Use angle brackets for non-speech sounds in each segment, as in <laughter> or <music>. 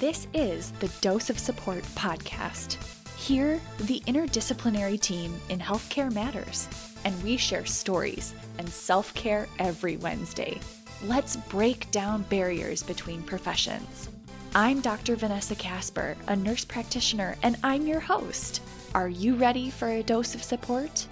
This is the Dose of Support podcast. Here, the interdisciplinary team in Healthcare Matters, and we share stories and self care every Wednesday. Let's break down barriers between professions. I'm Dr. Vanessa Casper, a nurse practitioner, and I'm your host. Are you ready for a dose of support?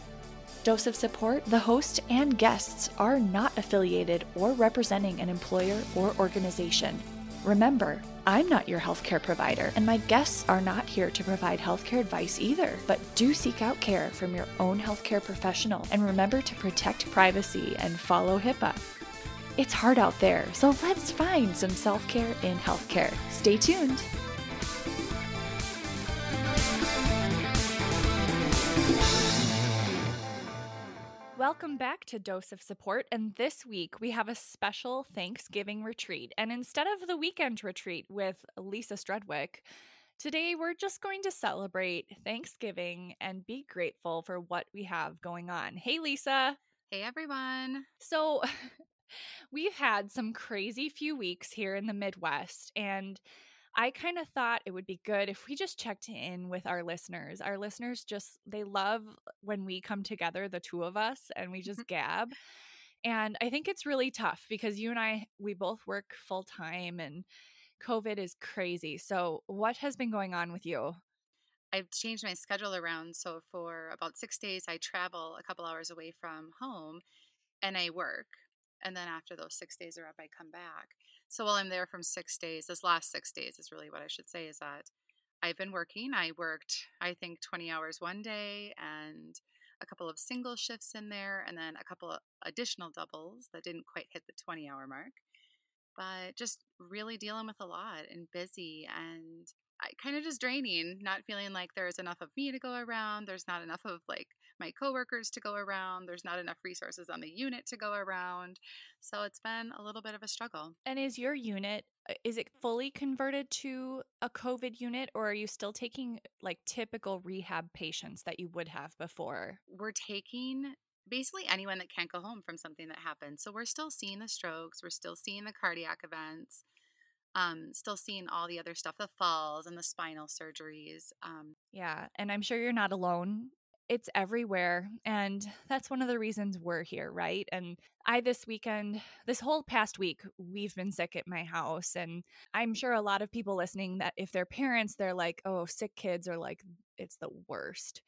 Dose of Support, the host and guests are not affiliated or representing an employer or organization. Remember, I'm not your healthcare provider, and my guests are not here to provide healthcare advice either. But do seek out care from your own healthcare professional and remember to protect privacy and follow HIPAA. It's hard out there, so let's find some self care in healthcare. Stay tuned. Welcome back to Dose of Support. And this week we have a special Thanksgiving retreat. And instead of the weekend retreat with Lisa Strudwick, today we're just going to celebrate Thanksgiving and be grateful for what we have going on. Hey, Lisa. Hey, everyone. So, <laughs> we've had some crazy few weeks here in the Midwest. And I kind of thought it would be good if we just checked in with our listeners. Our listeners just, they love when we come together, the two of us, and we mm-hmm. just gab. And I think it's really tough because you and I, we both work full time and COVID is crazy. So, what has been going on with you? I've changed my schedule around. So, for about six days, I travel a couple hours away from home and I work. And then after those six days are up, I come back. So while I'm there from six days, this last six days is really what I should say is that I've been working. I worked, I think, 20 hours one day and a couple of single shifts in there, and then a couple additional doubles that didn't quite hit the 20 hour mark. But just really dealing with a lot and busy and kind of just draining, not feeling like there's enough of me to go around. There's not enough of like my coworkers to go around. There's not enough resources on the unit to go around. So it's been a little bit of a struggle. And is your unit uh, is it fully converted to a COVID unit or are you still taking like typical rehab patients that you would have before? We're taking basically anyone that can't go home from something that happened. So we're still seeing the strokes, we're still seeing the cardiac events um, still seeing all the other stuff, the falls and the spinal surgeries. Um, yeah, and I'm sure you're not alone. It's everywhere. And that's one of the reasons we're here, right? And I, this weekend, this whole past week, we've been sick at my house. And I'm sure a lot of people listening that if they're parents, they're like, oh, sick kids are like, it's the worst.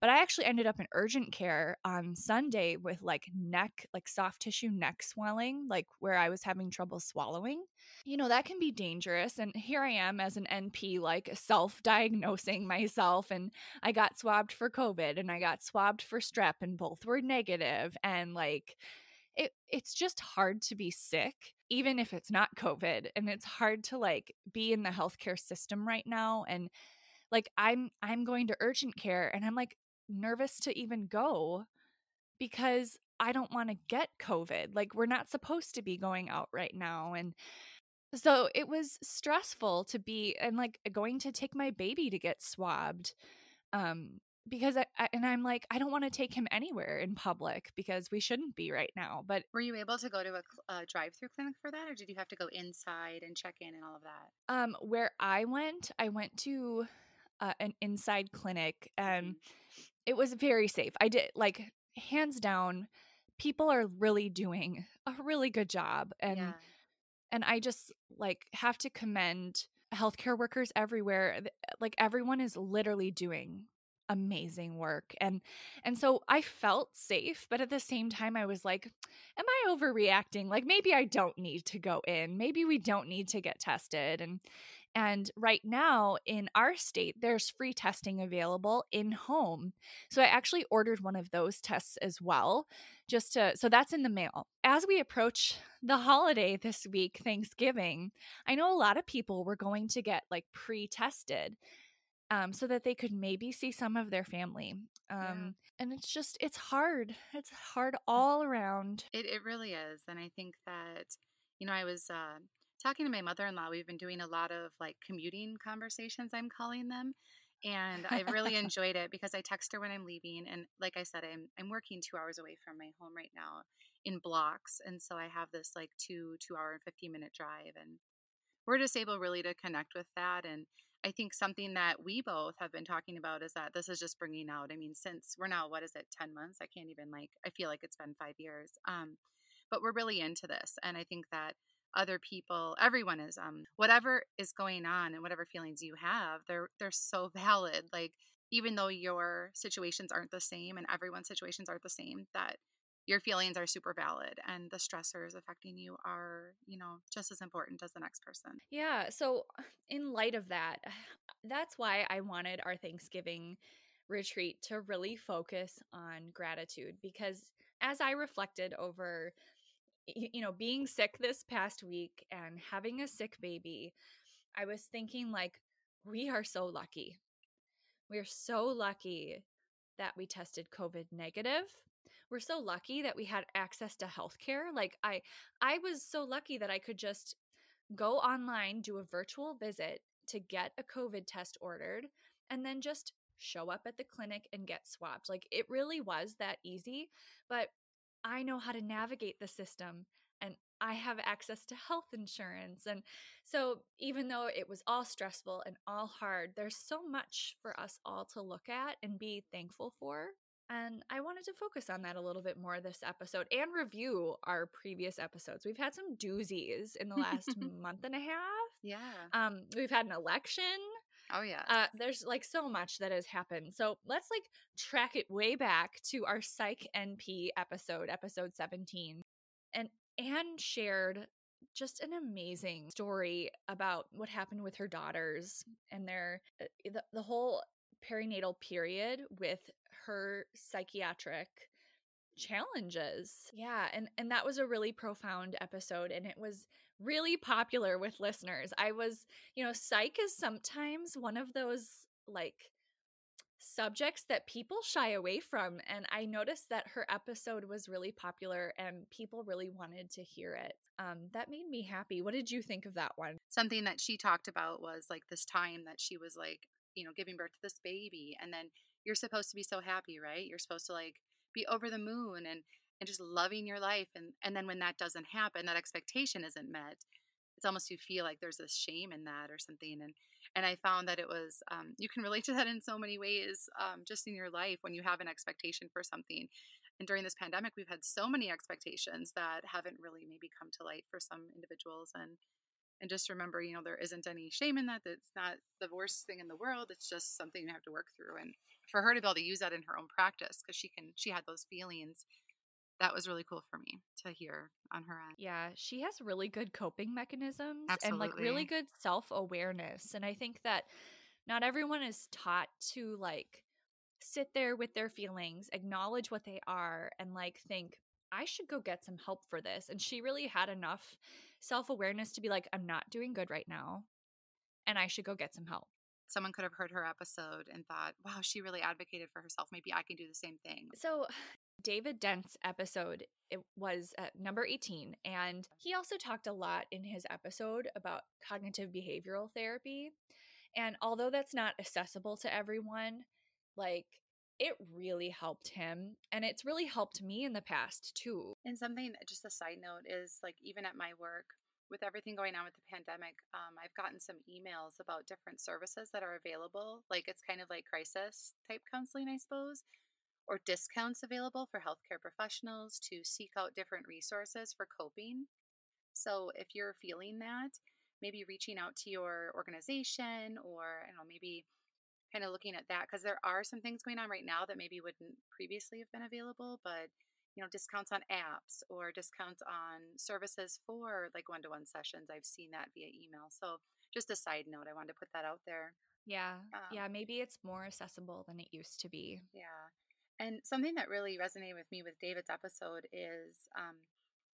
But I actually ended up in urgent care on Sunday with like neck, like soft tissue neck swelling, like where I was having trouble swallowing. You know, that can be dangerous. And here I am as an NP, like self diagnosing myself. And I got swabbed for COVID and I got swabbed for strep, and both were negative. And like, it, it's just hard to be sick even if it's not covid and it's hard to like be in the healthcare system right now and like i'm i'm going to urgent care and i'm like nervous to even go because I don't want to get COVID. Like, we're not supposed to be going out right now. And so it was stressful to be and like going to take my baby to get swabbed. Um, because I, I and I'm like, I don't want to take him anywhere in public because we shouldn't be right now. But were you able to go to a, a drive-through clinic for that, or did you have to go inside and check in and all of that? Um, where I went, I went to uh, an inside clinic, and mm-hmm it was very safe. I did like hands down people are really doing a really good job and yeah. and I just like have to commend healthcare workers everywhere like everyone is literally doing amazing work and and so i felt safe but at the same time i was like am i overreacting like maybe i don't need to go in maybe we don't need to get tested and and right now in our state, there's free testing available in home. So I actually ordered one of those tests as well, just to, so that's in the mail. As we approach the holiday this week, Thanksgiving, I know a lot of people were going to get like pre tested. Um, so that they could maybe see some of their family. Um, yeah. And it's just, it's hard. It's hard all around. It, it really is. And I think that, you know, I was uh, talking to my mother-in-law we've been doing a lot of like commuting conversations i'm calling them and i've really <laughs> enjoyed it because i text her when i'm leaving and like i said i'm i'm working two hours away from my home right now in blocks and so i have this like two two hour and 15 minute drive and we're just able really to connect with that. And I think something that we both have been talking about is that this is just bringing out, I mean, since we're now, what is it, 10 months? I can't even like, I feel like it's been five years. Um, but we're really into this. And I think that other people everyone is um whatever is going on and whatever feelings you have they're they're so <laughs> valid like even though your situations aren't the same and everyone's situations aren't the same that your feelings are super valid and the stressors affecting you are you know just as important as the next person. Yeah so in light of that <sighs> that's why i wanted our thanksgiving retreat to really focus on gratitude because as i reflected over you know being sick this past week and having a sick baby i was thinking like we are so lucky we're so lucky that we tested covid negative we're so lucky that we had access to healthcare. Like I I was so lucky that I could just go online, do a virtual visit to get a COVID test ordered and then just show up at the clinic and get swabbed. Like it really was that easy, but I know how to navigate the system and I have access to health insurance. And so, even though it was all stressful and all hard, there's so much for us all to look at and be thankful for. And I wanted to focus on that a little bit more this episode and review our previous episodes. We've had some doozies in the last <laughs> month and a half. Yeah. Um, we've had an election. Oh yeah. Uh, there's like so much that has happened. So let's like track it way back to our Psych NP episode, episode 17. And Anne shared just an amazing story about what happened with her daughters and their uh, the, the whole perinatal period with her psychiatric challenges. Yeah, and and that was a really profound episode and it was really popular with listeners. I was, you know, psych is sometimes one of those like subjects that people shy away from and I noticed that her episode was really popular and people really wanted to hear it. Um that made me happy. What did you think of that one? Something that she talked about was like this time that she was like, you know, giving birth to this baby and then you're supposed to be so happy, right? You're supposed to like be over the moon and and just loving your life and and then when that doesn't happen, that expectation isn't met. It's almost you feel like there's this shame in that or something and and I found that it was um, you can relate to that in so many ways um, just in your life when you have an expectation for something and during this pandemic we've had so many expectations that haven't really maybe come to light for some individuals and and just remember you know there isn't any shame in that that's not the worst thing in the world it's just something you have to work through and for her to be able to use that in her own practice because she can she had those feelings that was really cool for me to hear on her end. Yeah, she has really good coping mechanisms Absolutely. and like really good self-awareness and I think that not everyone is taught to like sit there with their feelings, acknowledge what they are and like think I should go get some help for this. And she really had enough self-awareness to be like I'm not doing good right now and I should go get some help someone could have heard her episode and thought, wow, she really advocated for herself. Maybe I can do the same thing. So, <sighs> David Dent's episode it was uh, number 18 and he also talked a lot in his episode about cognitive behavioral therapy. And although that's not accessible to everyone, like it really helped him and it's really helped me in the past too. And something just a side note is like even at my work with everything going on with the pandemic, um, I've gotten some emails about different services that are available. Like it's kind of like crisis type counseling, I suppose, or discounts available for healthcare professionals to seek out different resources for coping. So if you're feeling that, maybe reaching out to your organization or, I don't know, maybe kind of looking at that because there are some things going on right now that maybe wouldn't previously have been available, but you know discounts on apps or discounts on services for like one-to-one sessions i've seen that via email. So just a side note i wanted to put that out there. Yeah. Um, yeah maybe it's more accessible than it used to be. Yeah. And something that really resonated with me with david's episode is um,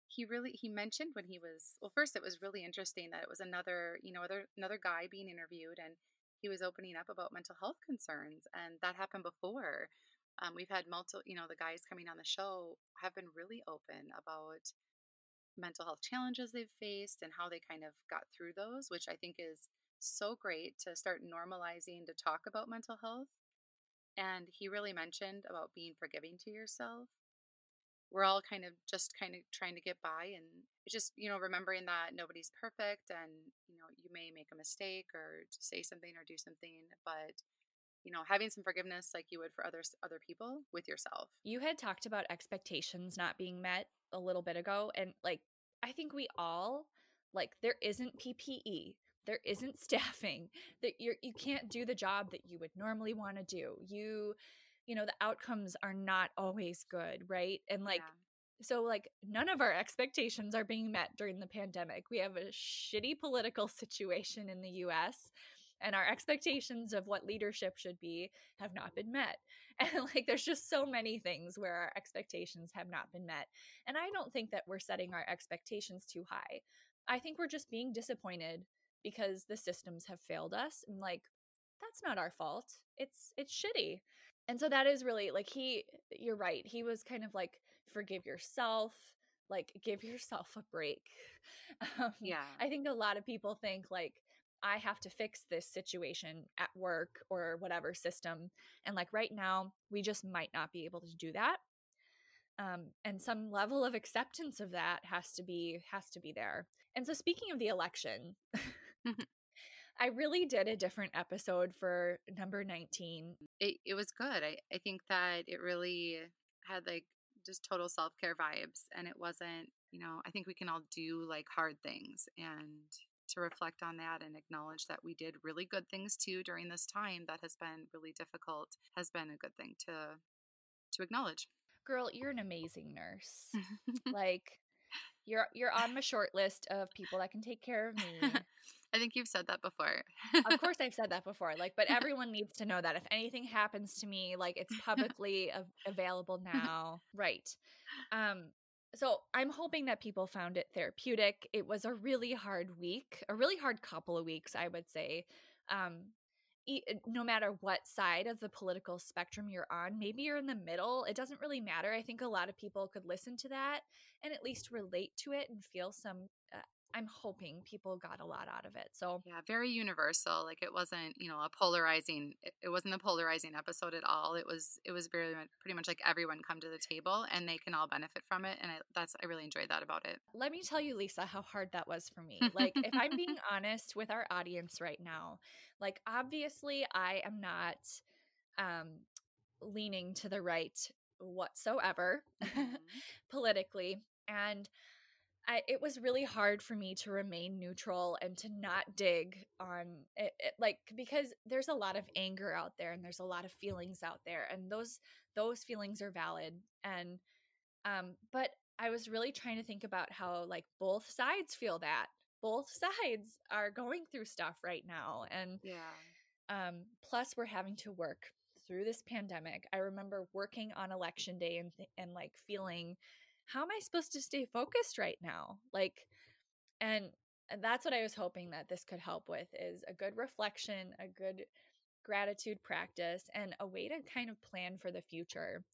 he really he mentioned when he was well first it was really interesting that it was another you know other, another guy being interviewed and he was opening up about mental health concerns and that happened before um, we've had multiple, you know, the guys coming on the show have been really open about mental health challenges they've faced and how they kind of got through those, which I think is so great to start normalizing to talk about mental health. And he really mentioned about being forgiving to yourself. we're all kind of just kind of trying to get by and just you know remembering that nobody's perfect and you know you may make a mistake or say something or do something but you know having some forgiveness like you would for others other people with yourself. You had talked about expectations not being met a little bit ago and like i think we all like there isn't ppe there isn't <laughs> staffing that you're you can't do the job that you would normally want to do. You you know the outcomes are not always good right? And like yeah. so like none of our expectations are being met during the pandemic. We have a shitty political <laughs> situation in the US and our expectations of what leadership should be have not been met. <laughs> And like there's just so many things where our expectations have not been met and i don't think that we're setting our expectations too high. I think we're just being disappointed because the systems have failed us and like that's not our fault. It's it's shitty. And so that is really like he you're right he was kind of like forgive yourself like give <laughs> yourself a break. <laughs> Um, yeah. I think a lot of people think like i have to fix this situation at work or whatever system and like right now we just might not be able to do that um, and some level of acceptance of that has to be has to be there and so speaking of the election <laughs> I really did a different episode for number 19. It, it was good. I, I think that it really had like just total self care vibes. And it wasn't, you know, I think we can all do like hard things and to reflect on that and acknowledge that we did really good things too during this time that has been really difficult has been a good thing to to acknowledge. Girl, you're an amazing nurse. <laughs> like you're you're on my short list of people that can take care of me. <laughs> I think you've said that before. of <laughs> course I've said that before. Like but everyone needs to know that if anything happens to me, like it's publicly av- available now. Right. Um so I'm hoping that people found it therapeutic. It was a really hard week, a really hard couple of weeks, I would say. Um no matter what side of the political spectrum you're on, maybe you're in the middle, it doesn't really matter. I think a lot of people could listen to that and at least relate to it and feel some uh, I'm hoping people got a lot out of it. So yeah, very universal. Like it wasn't, you know, a polarizing. It, wasn't a polarizing episode at all. It was, it was very pretty much like everyone come to the table and they can all benefit from it. And I, that's I really enjoyed that about it. Let me tell you, Lisa, how hard that was for me. Like if I'm being <laughs> honest with our audience right now, like obviously I am not um leaning to the right whatsoever mm-hmm. <laughs> politically and I, it was really hard for me to remain neutral and to not dig on it, it, like because there's a lot of anger out there and there's a lot of feelings out there and those those feelings are valid and um but i was really trying to think about how like both sides feel that both <laughs> sides are going through stuff right now and yeah. um plus we're having to work through this pandemic. I remember working on election day and and like feeling how am I supposed to stay focused right now? Like, and, and that's what I was hoping that this could help with is a good reflection, a good gratitude practice and a way to kind of plan for the future.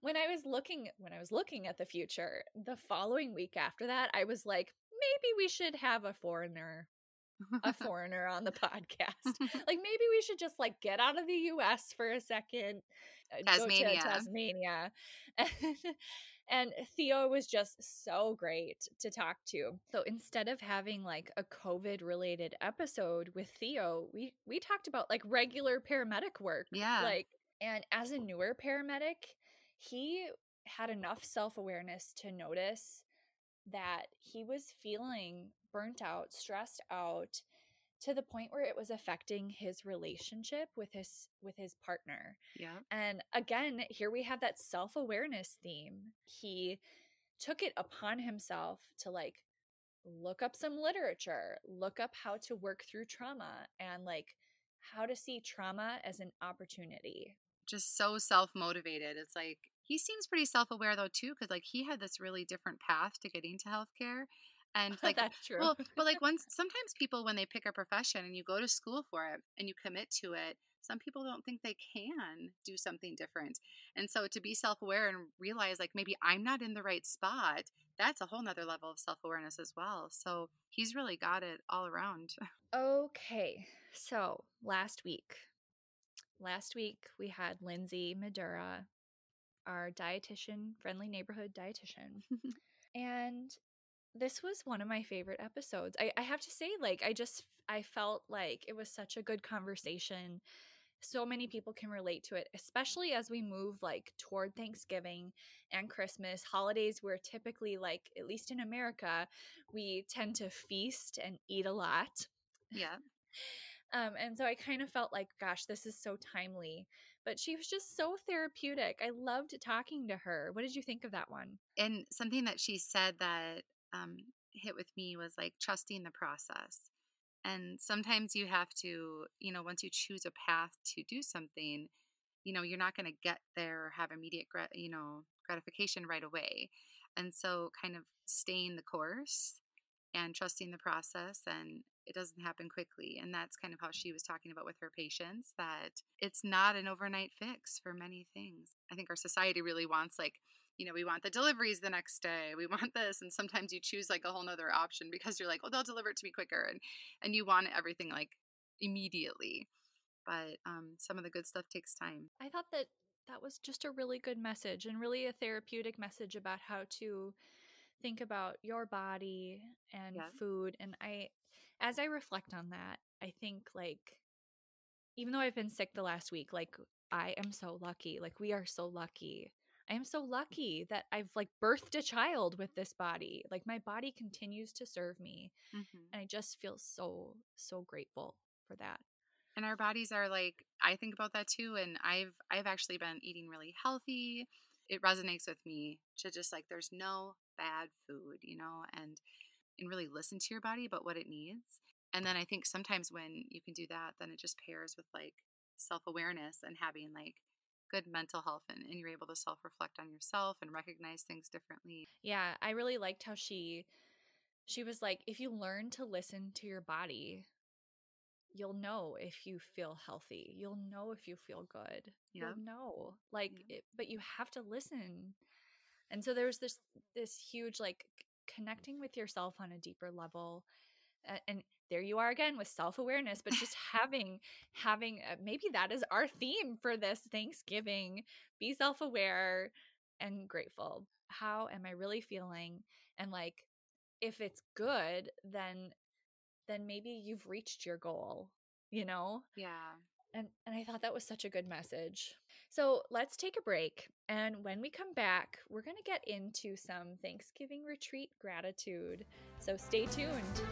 When I was looking when I was looking at the future, the following week after that, I was like, maybe we should have a foreigner a <laughs> foreigner on the podcast. <laughs> like maybe we should just like get out of the US for a second, Tasmania. go to Tasmania. <laughs> And Theo was just so great to talk to. So instead of having like a COVID related episode with Theo, we we talked about like regular paramedic work. Yeah. Like and as a newer paramedic, he had enough self-awareness to notice that he was feeling burnt out, stressed out, to the point where it was affecting his relationship with his with his partner. Yeah. And again, here we have that self-awareness theme. He took it upon himself to like look up some literature, look up how to work through trauma and like how to see trauma as an opportunity. Just so self-motivated. It's like he seems pretty self-aware though too cuz like he had this really different path to getting to healthcare and <laughs> like that's true. Well, but like once <laughs> sometimes people when they pick a profession and you go to school for it and you commit to it, some people don't think they can do something different. And so to be self-aware and realize like maybe I'm not in the right spot, that's a whole nother level of self-awareness as well. So he's really got it all around. Okay. So last week. Last week we had Lindsay Madura our dietitian, friendly neighborhood dietitian. <laughs> and this was one of my favorite episodes. I, I have to say, like, I just I felt like it was such a good conversation. So many people can relate to it, especially as we move like toward Thanksgiving and Christmas, holidays where typically, like, at least in America, we tend to feast and eat a lot. Yeah. <laughs> Um, and so I kind of felt like, gosh, this is so timely. But she was just so therapeutic. I loved talking to her. What did you think of that one? And something that she said that um, hit with me was like trusting the process. And sometimes you have to, you know, once you choose a path to do something, you know, you're not going to get there or have immediate, you know, gratification right away. And so, kind of staying the course and trusting the process and it doesn't happen quickly and that's kind of how she was talking about with her patients that it's not an overnight fix for many things i think our society really wants like you know we want the deliveries the next day we want this and sometimes you choose like a whole nother option because you're like oh they'll deliver it to me quicker and and you want everything like immediately but um, some of the good stuff takes time i thought that that was just a really good message and really a therapeutic message about how to think about your body and yeah. food and i as i reflect on that i think like even though i've been sick the last week like i am so lucky like we are so lucky i am so lucky that i've like birthed a child with this body like my body continues to serve me mm-hmm. and i just feel so so grateful for that and our bodies are like i think about that too and i've i've actually been eating really healthy it resonates with me to just like there's no bad food, you know, and and really listen to your body about what it needs. And then I think sometimes when you can do that, then it just pairs with like self-awareness and having like good mental health and, and you're able to self-reflect on yourself and recognize things differently. Yeah, I really liked how she she was like if you learn to listen to your body you'll know if you feel healthy you'll know if you feel good yeah. you'll know like yeah. it, but you have to listen and so there's this this huge like connecting with yourself on a deeper level and there you are again with self-awareness but just <laughs> having having uh, maybe that is our theme for this thanksgiving be self-aware and grateful how am i really feeling and like if it's good then then maybe you've reached your goal you know yeah and and I thought that was such a good message. So, let's take a break and when we come back, we're going to get into some Thanksgiving retreat gratitude. So, stay tuned.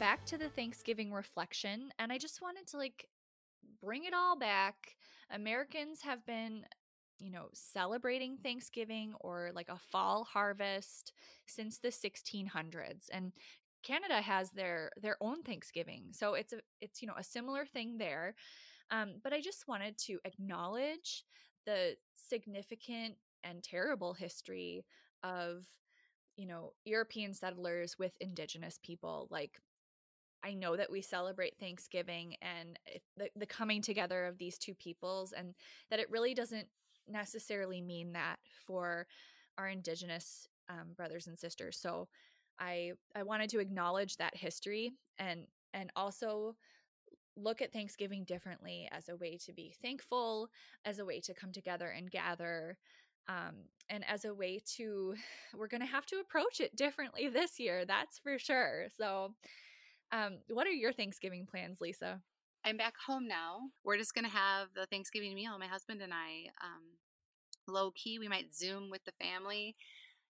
Back to the Thanksgiving reflection, and I just wanted to like bring it all back. Americans have been, you know, celebrating Thanksgiving or like a fall harvest since the 1600s, and Canada has their their own Thanksgiving. So it's a it's you know a similar thing there. Um, but I just wanted to acknowledge the significant and terrible history of you know European settlers with indigenous people like I know that we celebrate Thanksgiving and the, the coming together of these two peoples, and that it really doesn't necessarily mean that for our Indigenous um, brothers and sisters. So, I I wanted to acknowledge that history and and also look at Thanksgiving differently as a way to be thankful, as a way to come together and gather, um, and as a way to <sighs> we're going to have to approach it differently this year. That's for sure. So um, what are your Thanksgiving plans, Lisa? I'm back home now. We're just going to have the Thanksgiving meal, my husband and I. Um, low key, we might Zoom with the family,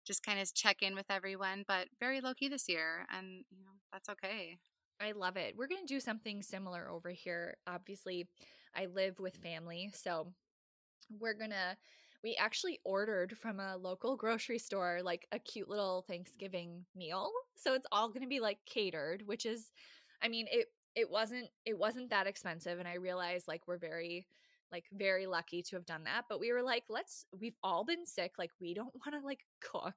just kind of check in with everyone, but very low key this year. And, you know, that's okay. I love it. We're going to do something similar over here. Obviously, I live with family. So we're going to we actually ordered from a local grocery store like a cute little Thanksgiving meal. So it's all going to be like catered, which is I mean, it it wasn't it wasn't that expensive and I realized like we're very like very lucky to have done that but we were like let's we've all been sick like we don't want to like cook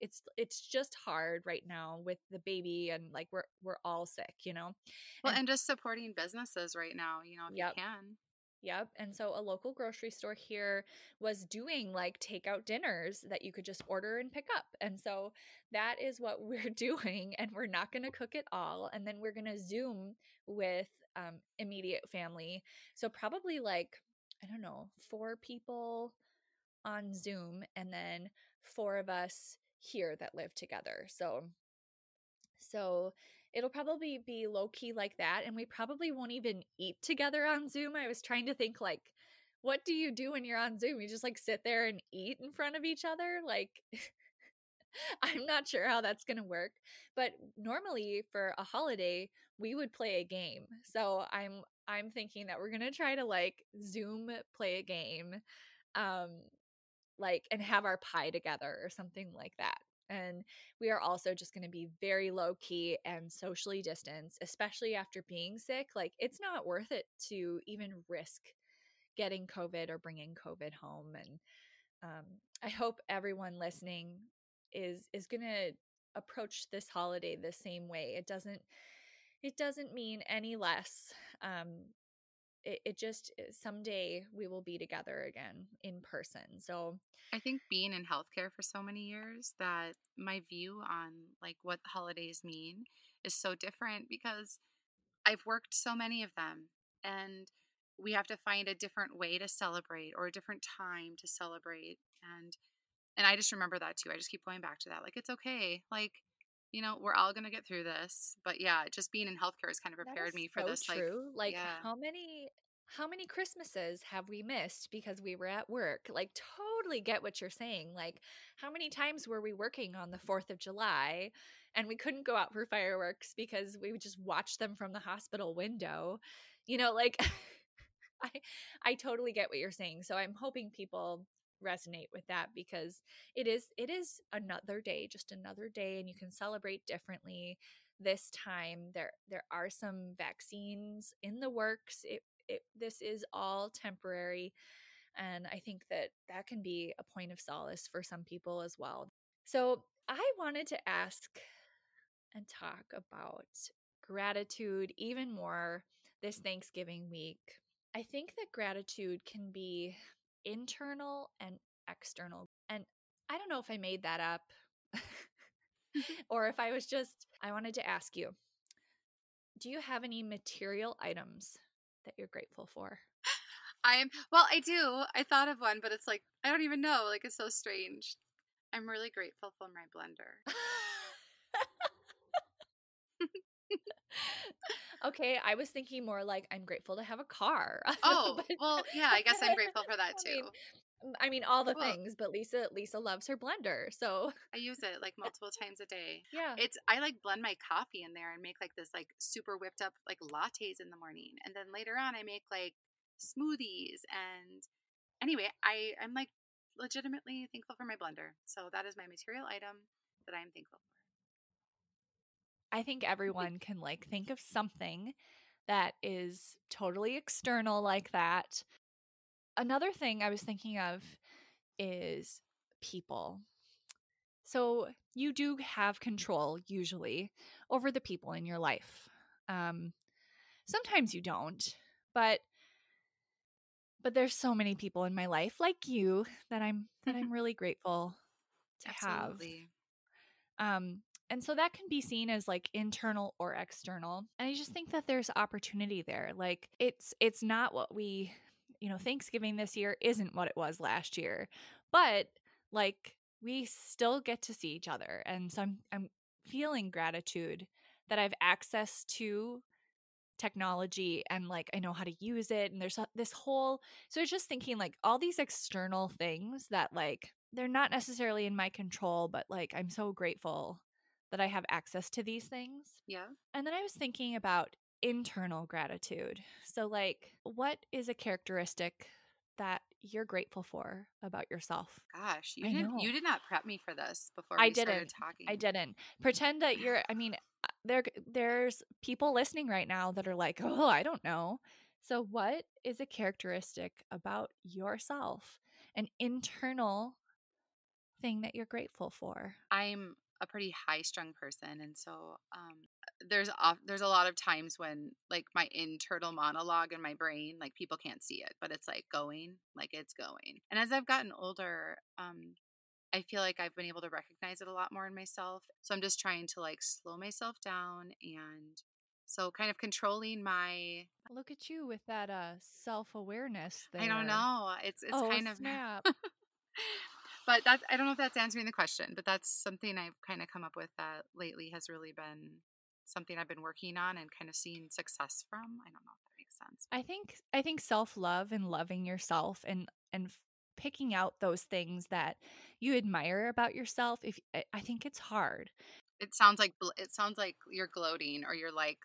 it's it's just hard right now with the baby and like we're we're all sick you know well and, and just supporting businesses right now you know if yep. you can Yep. And so a local grocery store here was doing like takeout dinners that you could just order and pick up. And so that is what <laughs> we're doing. And we're not going to cook it all. And then we're going to Zoom with um, immediate family. So probably like, I don't know, four people on Zoom and then four of us here that live together. So, so it'll probably be low key like that and we probably won't even eat together on zoom i was trying to think like what do you do when you're on zoom? You just like sit there and eat in front of each other? Like <laughs> i'm not sure how that's going to work but normally for a holiday we would play a game so i'm i'm thinking that we're going to try to like zoom play a game um like and have our pie together or something like that and we are also just going to be very low key and socially distanced, especially after being sick. Like, it's not worth it to even risk getting COVID or bringing COVID home. And um, I hope everyone listening is is going to approach this holiday the same way. It doesn't it doesn't mean any less. Um, it, it just eh, someday we will be together again in person. So I think being in healthcare for so many years that my view on like what holidays mean is so different because I've worked so many of them and we have to find a different way to celebrate or a different time to celebrate and and I just remember that too. I just keep going back to that. Like it's okay. Like you know, we're all gonna get through this. But yeah, just being in healthcare has kind of prepared me for so this. True. Like, like yeah. how many how many Christmases have we missed because we were at work? Like, totally get what you're saying. Like, how many times were we working on the 4th of July and we couldn't go out for fireworks because we would just watch them from the hospital window? You know, like, <laughs> I, I totally get what you're saying. So I'm hoping people resonate with that because it is it is another day just another day and you can celebrate differently this time. There there are some vaccines in the works. It, it this is all temporary and i think that that can be a point of solace for some people as well. So i wanted to ask and talk about gratitude even more this thanksgiving week. I think that gratitude can be internal and external. And I don't know if I made that up mm-hmm. or if I was just, I wanted to ask you do you have any material items that you're grateful for? I'm, well, I do. I thought of one, but it's like, I don't even know. Like, it's so strange. I'm really grateful for my blender. <laughs> <laughs> okay, I was thinking more like I'm grateful to have a car. <laughs> Oh, but, well, <laughs> yeah, I guess I'm grateful for that too. I mean, I mean all the well, things, but Lisa Lisa loves her blender, so I use it like <laughs> multiple times a day. Yeah, it's I like blend my coffee in there and make like this like super whipped up like lattes in the morning, and then later on I make like smoothies and anyway I I'm like legitimately thankful for my blender. So that is my material item that I'm thankful for. I think everyone can like think of something that is totally external like that. Another thing I was thinking of is people. So you do have control usually over the people in your life. Um, sometimes you don't, but but there's so many people in my life like you that I'm that I'm <laughs> really grateful to Absolutely. have. Um, and so that can be seen as like internal or external. And I just think that there's opportunity there. Like it's it's not what we, you know, Thanksgiving this year isn't what it was last year. But like we still get to see each other. And so I'm I'm feeling gratitude that I've access to technology and like I know how to use it and there's this whole so it's just thinking like all these external things that like they're not necessarily in my control but like I'm so grateful that I have access to these things. Yeah. And then I was thinking about internal gratitude. So, like, what is a characteristic that you're grateful for about yourself? Gosh, you didn't you did not prep me for this before I didn't. talking. I didn't. Pretend that you're I mean, uh, there there's people listening right now that are like, <laughs> "Oh, I don't know." So, what is a characteristic about yourself, an internal thing that you're grateful for? I'm a pretty high strung person, and so um, there's off, there's a lot of times when like my internal monologue in my brain, like people can't see it, but it's like going, like it's going. And as I've gotten older, um, I feel like I've been able to recognize it a lot more in myself. So I'm just trying to like slow myself down and so kind of controlling my Look at you with that uh self-awareness there. I don't know. It's it's oh, kind of snap. <laughs> <laughs> but that I don't know if that's answering the question, but that's something I've kind of come up with that lately has really been something I've been working on and kind of seeing success from. I don't know if that makes sense. I think I think self-love and loving yourself and and picking out those things that you admire about yourself if I think it's hard. It sounds like it sounds like you're gloating or you're like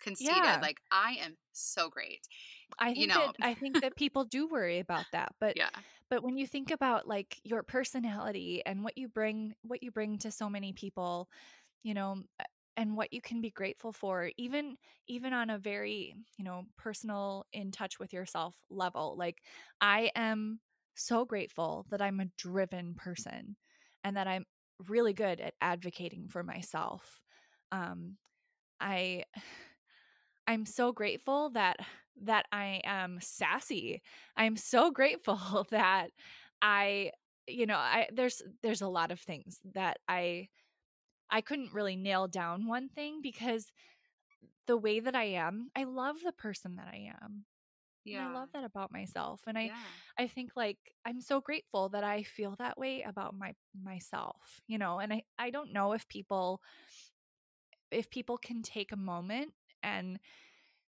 conceited. Yeah. Like I am so great. I think you know. that I think that people do worry about that, but Yeah. but when you think about like your personality and what you bring what you bring to so many people, you know, and what you can be grateful for even even on a very, you know, personal in touch with yourself level. Like I am so grateful that I'm a driven person and that I'm really good at advocating for myself. Um, I I'm so grateful that that I am sassy. I'm so grateful <laughs> that I you know, I there's there's a lot of things that I I couldn't really nail down one thing because the way that I am, I love the person that I am. Yeah. And I love that about myself. And I yeah. I think like I'm so grateful that I feel that way about my myself, you know, and I I don't know if people if people can take a moment and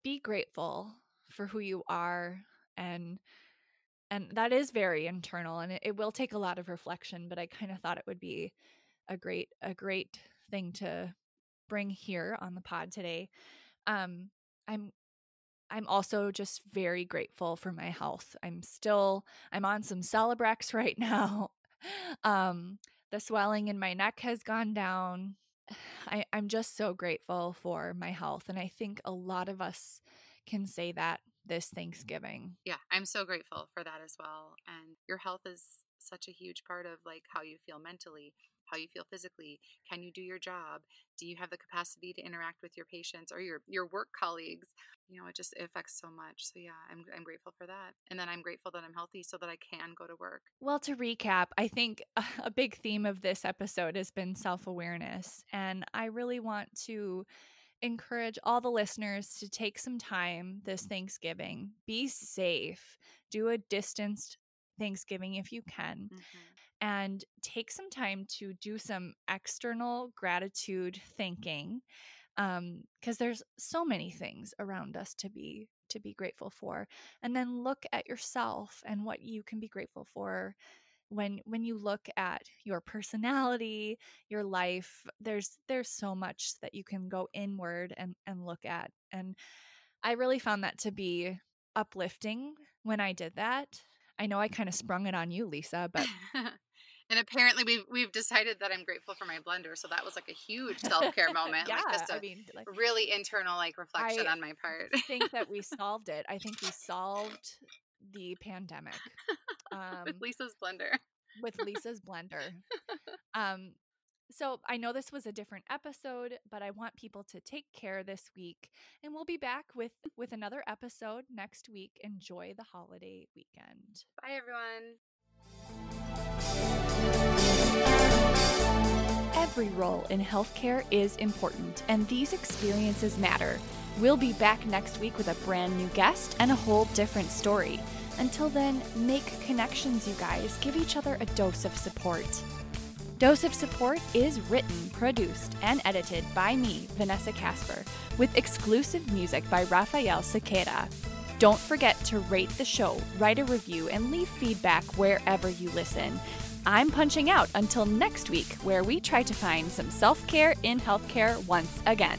be grateful for who you are and and that is very internal and it, it will take a lot of reflection but i kind of thought it would be a great a great thing to bring here on the pod today um i'm i'm also just very grateful for my health i'm still i'm on some celebrex <laughs> right now um the swelling in my neck has gone down <sighs> I, i'm just so grateful for my health and i think a lot of us can say that this Thanksgiving. Yeah, I'm so grateful for that as well. And your health is such a huge part of like how you feel mentally, how you feel physically. Can you do your job? Do you have the capacity to interact with your patients or your your work colleagues? You know, it just it affects so much. So yeah, I'm I'm grateful for that. And then I'm grateful that I'm healthy so that I can go to work. Well, to recap, I think <laughs> a big theme of this episode has been self-awareness, and I really want to encourage all the listeners to take some time this Thanksgiving. Be safe. Do a distanced Thanksgiving if you can. Mm-hmm. And take some time to do some external gratitude thinking. Um, because there's so many things around us to be to be grateful for. And then look at yourself and what you can be grateful for when when you look at your personality your life there's there's so much that you can go inward and and look at and i really found that to be uplifting when i did that i know i kind of sprung it on you lisa but <laughs> and apparently we've we've decided that i'm grateful for my blender so that was like a huge self-care <laughs> moment yeah like just a i mean like really internal like reflection I on my part i think that we <laughs> solved it i think we solved the pandemic um, with Lisa's blender. with Lisa's blender. Um, so I know this was a different episode, but I want people to take care this week, and we'll be back with with another episode next week. Enjoy the holiday weekend. Bye, everyone. Every role in healthcare is important, and these experiences matter. We'll be back next week with a brand new guest and a whole different story. Until then, make connections, you guys. Give each other a dose of support. Dose of Support is written, produced, and edited by me, Vanessa Casper, with exclusive music by Rafael Sequeira. Don't forget to rate the show, write a review, and leave feedback wherever you listen. I'm punching out until next week, where we try to find some self care in healthcare once again.